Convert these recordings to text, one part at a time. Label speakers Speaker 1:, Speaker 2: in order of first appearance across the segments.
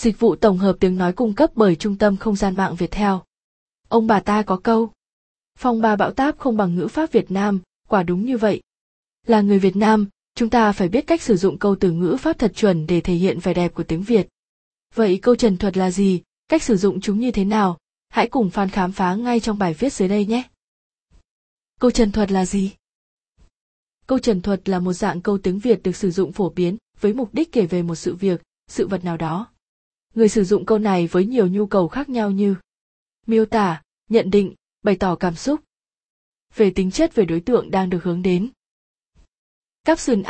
Speaker 1: Dịch vụ tổng hợp tiếng nói cung cấp bởi Trung tâm Không gian mạng Việt Theo. Ông bà ta có câu. Phong ba bão táp không bằng ngữ pháp Việt Nam, quả đúng như vậy. Là người Việt Nam, chúng ta phải biết cách sử dụng câu từ ngữ pháp thật chuẩn để thể hiện vẻ đẹp của tiếng Việt. Vậy câu trần thuật là gì, cách sử dụng chúng như thế nào? Hãy cùng Phan khám phá ngay trong bài viết dưới đây nhé. Câu trần thuật là gì? Câu trần thuật là một dạng câu tiếng Việt được sử dụng phổ biến với mục đích kể về một sự việc, sự vật nào đó. Người sử dụng câu này với nhiều nhu cầu khác nhau như miêu tả, nhận định, bày tỏ cảm xúc. Về tính chất về đối tượng đang được hướng đến. Capson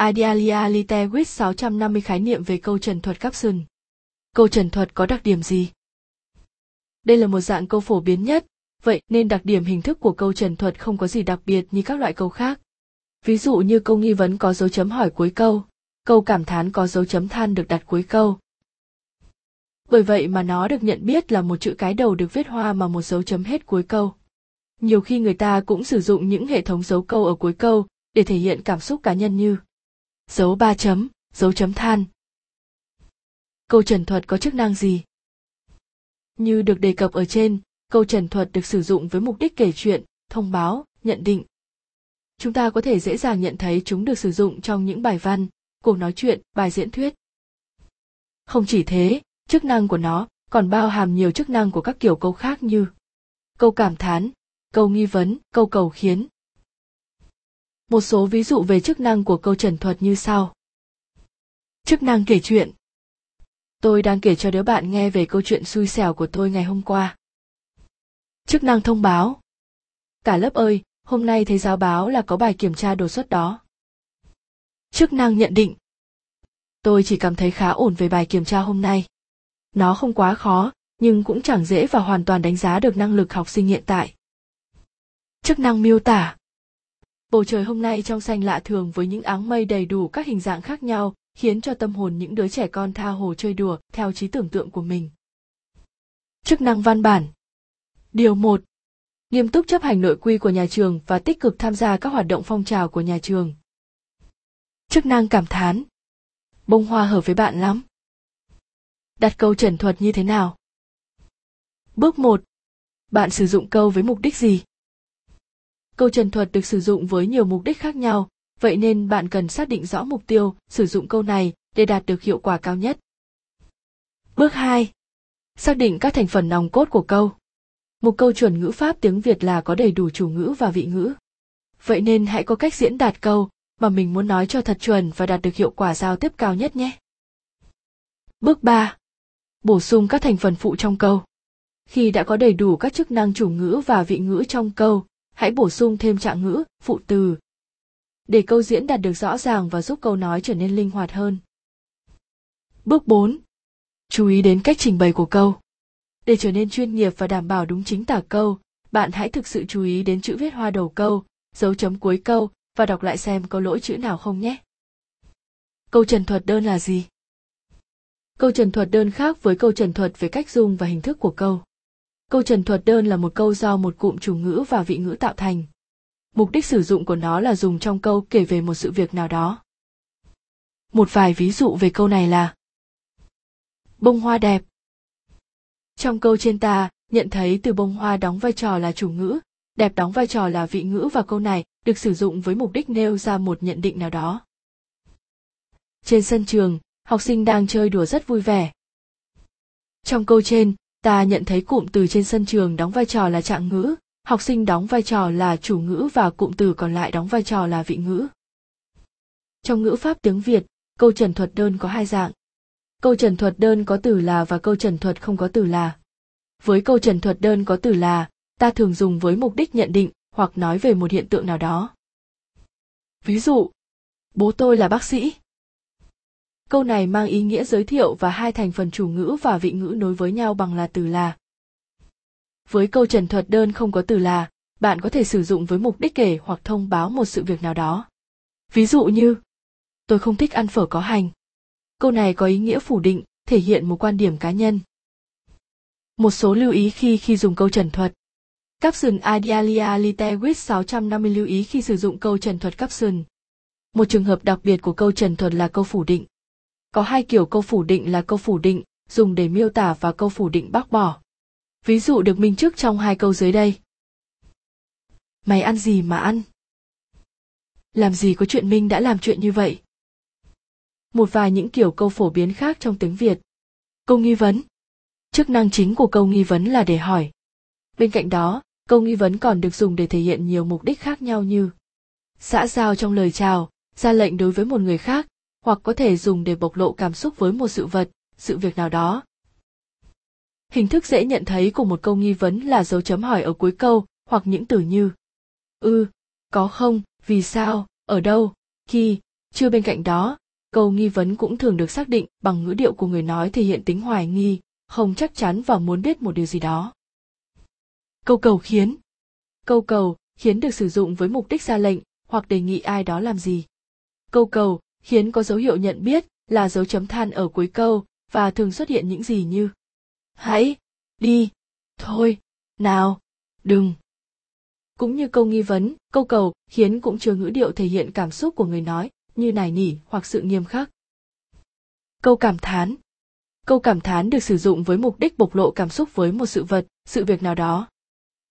Speaker 1: Lite with 650 khái niệm về câu trần thuật Capson. Câu trần thuật có đặc điểm gì? Đây là một dạng câu phổ biến nhất, vậy nên đặc điểm hình thức của câu trần thuật không có gì đặc biệt như các loại câu khác. Ví dụ như câu nghi vấn có dấu chấm hỏi cuối câu, câu cảm thán có dấu chấm than được đặt cuối câu. Bởi vậy mà nó được nhận biết là một chữ cái đầu được viết hoa mà một dấu chấm hết cuối câu. Nhiều khi người ta cũng sử dụng những hệ thống dấu câu ở cuối câu để thể hiện cảm xúc cá nhân như dấu ba chấm, dấu chấm than. Câu trần thuật có chức năng gì? Như được đề cập ở trên, câu trần thuật được sử dụng với mục đích kể chuyện, thông báo, nhận định. Chúng ta có thể dễ dàng nhận thấy chúng được sử dụng trong những bài văn, cuộc nói chuyện, bài diễn thuyết. Không chỉ thế, chức năng của nó còn bao hàm nhiều chức năng của các kiểu câu khác như câu cảm thán, câu nghi vấn, câu cầu khiến. Một số ví dụ về chức năng của câu trần thuật như sau. Chức năng kể chuyện. Tôi đang kể cho đứa bạn nghe về câu chuyện xui xẻo của tôi ngày hôm qua. Chức năng thông báo. Cả lớp ơi, hôm nay thấy giáo báo là có bài kiểm tra đột xuất đó. Chức năng nhận định. Tôi chỉ cảm thấy khá ổn về bài kiểm tra hôm nay. Nó không quá khó, nhưng cũng chẳng dễ và hoàn toàn đánh giá được năng lực học sinh hiện tại. Chức năng miêu tả. Bầu trời hôm nay trong xanh lạ thường với những áng mây đầy đủ các hình dạng khác nhau, khiến cho tâm hồn những đứa trẻ con tha hồ chơi đùa theo trí tưởng tượng của mình. Chức năng văn bản. Điều 1. Nghiêm túc chấp hành nội quy của nhà trường và tích cực tham gia các hoạt động phong trào của nhà trường. Chức năng cảm thán. Bông hoa hợp với bạn lắm. Đặt câu trần thuật như thế nào? Bước 1. Bạn sử dụng câu với mục đích gì? Câu trần thuật được sử dụng với nhiều mục đích khác nhau, vậy nên bạn cần xác định rõ mục tiêu sử dụng câu này để đạt được hiệu quả cao nhất. Bước 2. Xác định các thành phần nòng cốt của câu. Một câu chuẩn ngữ pháp tiếng Việt là có đầy đủ chủ ngữ và vị ngữ. Vậy nên hãy có cách diễn đạt câu mà mình muốn nói cho thật chuẩn và đạt được hiệu quả giao tiếp cao nhất nhé. Bước 3. Bổ sung các thành phần phụ trong câu. Khi đã có đầy đủ các chức năng chủ ngữ và vị ngữ trong câu, hãy bổ sung thêm trạng ngữ, phụ từ. Để câu diễn đạt được rõ ràng và giúp câu nói trở nên linh hoạt hơn. Bước 4. Chú ý đến cách trình bày của câu. Để trở nên chuyên nghiệp và đảm bảo đúng chính tả câu, bạn hãy thực sự chú ý đến chữ viết hoa đầu câu, dấu chấm cuối câu và đọc lại xem có lỗi chữ nào không nhé. Câu trần thuật đơn là gì? Câu trần thuật đơn khác với câu trần thuật về cách dùng và hình thức của câu. Câu trần thuật đơn là một câu do một cụm chủ ngữ và vị ngữ tạo thành. Mục đích sử dụng của nó là dùng trong câu kể về một sự việc nào đó. Một vài ví dụ về câu này là Bông hoa đẹp. Trong câu trên ta, nhận thấy từ bông hoa đóng vai trò là chủ ngữ, đẹp đóng vai trò là vị ngữ và câu này được sử dụng với mục đích nêu ra một nhận định nào đó. Trên sân trường, học sinh đang chơi đùa rất vui vẻ. Trong câu trên, ta nhận thấy cụm từ trên sân trường đóng vai trò là trạng ngữ, học sinh đóng vai trò là chủ ngữ và cụm từ còn lại đóng vai trò là vị ngữ. Trong ngữ pháp tiếng Việt, câu trần thuật đơn có hai dạng. Câu trần thuật đơn có từ là và câu trần thuật không có từ là. Với câu trần thuật đơn có từ là, ta thường dùng với mục đích nhận định hoặc nói về một hiện tượng nào đó. Ví dụ, bố tôi là bác sĩ. Câu này mang ý nghĩa giới thiệu và hai thành phần chủ ngữ và vị ngữ nối với nhau bằng là từ là. Với câu trần thuật đơn không có từ là, bạn có thể sử dụng với mục đích kể hoặc thông báo một sự việc nào đó. Ví dụ như, tôi không thích ăn phở có hành. Câu này có ý nghĩa phủ định, thể hiện một quan điểm cá nhân. Một số lưu ý khi khi dùng câu trần thuật. Capson Idealia Lite năm 650 lưu ý khi sử dụng câu trần thuật capson. Một trường hợp đặc biệt của câu trần thuật là câu phủ định. Có hai kiểu câu phủ định là câu phủ định dùng để miêu tả và câu phủ định bác bỏ. Ví dụ được minh trước trong hai câu dưới đây. Mày ăn gì mà ăn? Làm gì có chuyện Minh đã làm chuyện như vậy? Một vài những kiểu câu phổ biến khác trong tiếng Việt. Câu nghi vấn. Chức năng chính của câu nghi vấn là để hỏi. Bên cạnh đó, câu nghi vấn còn được dùng để thể hiện nhiều mục đích khác nhau như xã giao trong lời chào, ra lệnh đối với một người khác, hoặc có thể dùng để bộc lộ cảm xúc với một sự vật, sự việc nào đó. Hình thức dễ nhận thấy của một câu nghi vấn là dấu chấm hỏi ở cuối câu, hoặc những từ như ư, ừ, có không, vì sao, ở đâu, khi, chưa bên cạnh đó, câu nghi vấn cũng thường được xác định bằng ngữ điệu của người nói thể hiện tính hoài nghi, không chắc chắn và muốn biết một điều gì đó. Câu cầu khiến Câu cầu khiến được sử dụng với mục đích ra lệnh hoặc đề nghị ai đó làm gì. Câu cầu khiến có dấu hiệu nhận biết là dấu chấm than ở cuối câu và thường xuất hiện những gì như Hãy, đi, thôi, nào, đừng. Cũng như câu nghi vấn, câu cầu khiến cũng chứa ngữ điệu thể hiện cảm xúc của người nói, như nài nỉ hoặc sự nghiêm khắc. Câu cảm thán Câu cảm thán được sử dụng với mục đích bộc lộ cảm xúc với một sự vật, sự việc nào đó.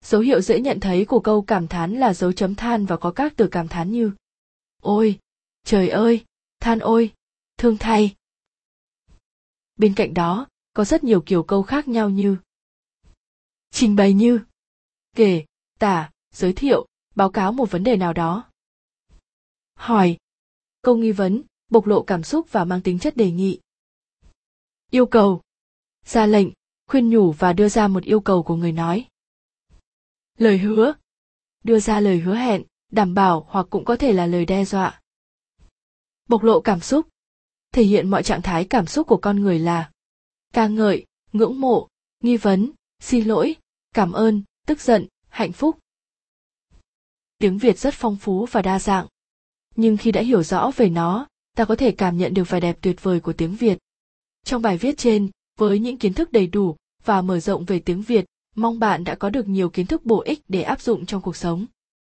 Speaker 1: Dấu hiệu dễ nhận thấy của câu cảm thán là dấu chấm than và có các từ cảm thán như Ôi, trời ơi, than ôi, thương thay. Bên cạnh đó, có rất nhiều kiểu câu khác nhau như Trình bày như Kể, tả, giới thiệu, báo cáo một vấn đề nào đó. Hỏi. Câu nghi vấn, bộc lộ cảm xúc và mang tính chất đề nghị. Yêu cầu. Ra lệnh, khuyên nhủ và đưa ra một yêu cầu của người nói. Lời hứa. Đưa ra lời hứa hẹn, đảm bảo hoặc cũng có thể là lời đe dọa. Bộc lộ cảm xúc. Thể hiện mọi trạng thái cảm xúc của con người là ca ngợi, ngưỡng mộ, nghi vấn, xin lỗi, cảm ơn, tức giận, hạnh phúc, tiếng Việt rất phong phú và đa dạng. Nhưng khi đã hiểu rõ về nó, ta có thể cảm nhận được vẻ đẹp tuyệt vời của tiếng Việt. Trong bài viết trên, với những kiến thức đầy đủ và mở rộng về tiếng Việt, mong bạn đã có được nhiều kiến thức bổ ích để áp dụng trong cuộc sống.